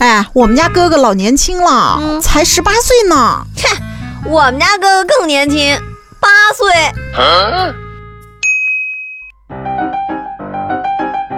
哎，我们家哥哥老年轻了，嗯才十八岁呢。我们家哥哥更年轻，八岁。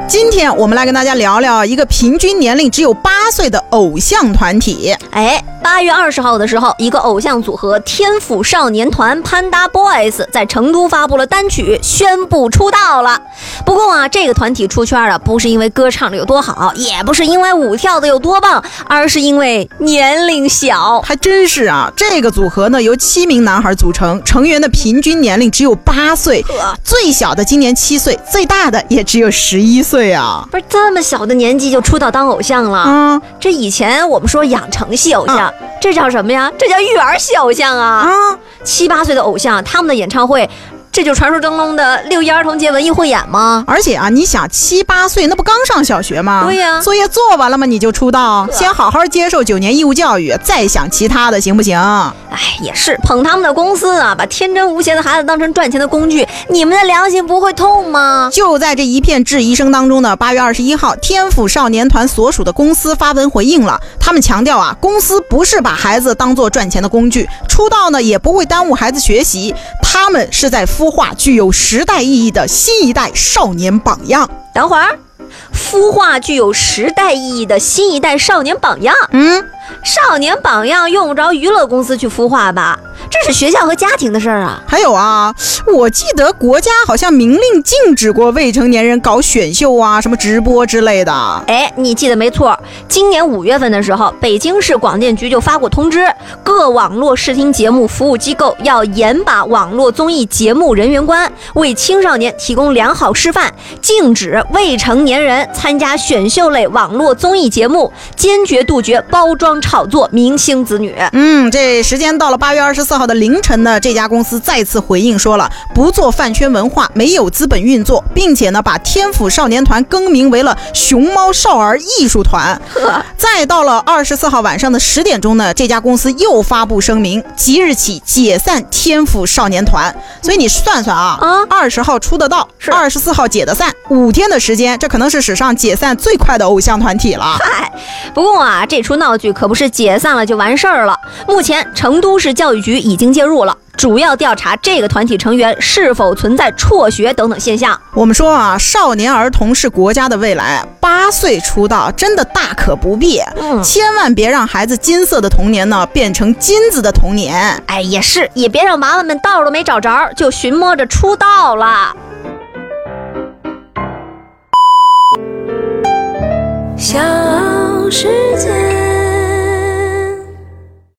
今天我们来跟大家聊聊一个平均年龄只有八岁的偶像团体。哎，八月二十号的时候，一个偶像组合天府少年团 Panda Boys 在成都发布了单曲，宣布出道了。不过啊，这个团体出圈啊，不是因为歌唱的有多好，也不是因为舞跳的有多棒，而是因为年龄小。还真是啊，这个组合呢由七名男孩组成，成员的平均年龄只有八岁，最小的今年七岁，最大的也只有十一岁啊。不是这么小的年纪就出道当偶像了？嗯这以前我们说养成系偶像，这叫什么呀？这叫育儿系偶像啊！啊！七八岁的偶像，他们的演唱会，这就传说中中的六一儿童节文艺汇演吗？而且啊，你想七八岁，那不刚上小学吗？对呀作业做完了吗？你就出道，先好好接受九年义务教育，再想其他的，行不行？哎，也是捧他们的公司啊，把天真无邪的孩子当成赚钱的工具，你们的良心不会痛吗？就在这一片质疑声当中呢，八月二十一号，天府少年团所属的公司发文回应了。他们强调啊，公司不是把孩子当做赚钱的工具，出道呢也不会耽误孩子学习，他们是在孵化具有时代意义的新一代少年榜样。等会儿，孵化具有时代意义的新一代少年榜样。嗯，少年榜样用不着娱乐公司去孵化吧？这是学校和家庭的事儿啊。还有啊，我记得国家好像明令禁止过未成年人搞选秀啊、什么直播之类的。哎，你记得没错，今年五月份的时候，北京市广电局就发过通知，各网络视听节目服务机构要严把网络综艺节目人员关，为青少年提供良好示范，禁止未成年人参加选秀类网络综艺节目，坚决杜绝包装炒作明星子女。嗯，这时间到了八月二十四号的凌晨呢，这家公司再次回应说了，不做饭圈文化，没有资本运作，并且呢，把天府少年团更名为了熊猫少儿艺术团。再到了二十四号晚上的十点钟呢，这家公司又发布声明，即日起解散天府少年团。所以你算算啊，啊二十号出的道，是二十四号解的散，五天的时间，这可能是史上解散最快的偶像团体了。嗨，不过啊，这出闹剧可不是解散了就完事儿了。目前，成都市教育局已经介入了，主要调查这个团体成员是否存在辍学等等现象。我们说啊，少年儿童是国家的未来，八岁出道真的大可不必，嗯，千万别让孩子金色的童年呢变成金子的童年。哎，也是，也别让娃娃们道儿都没找着就寻摸着出道了。小世界。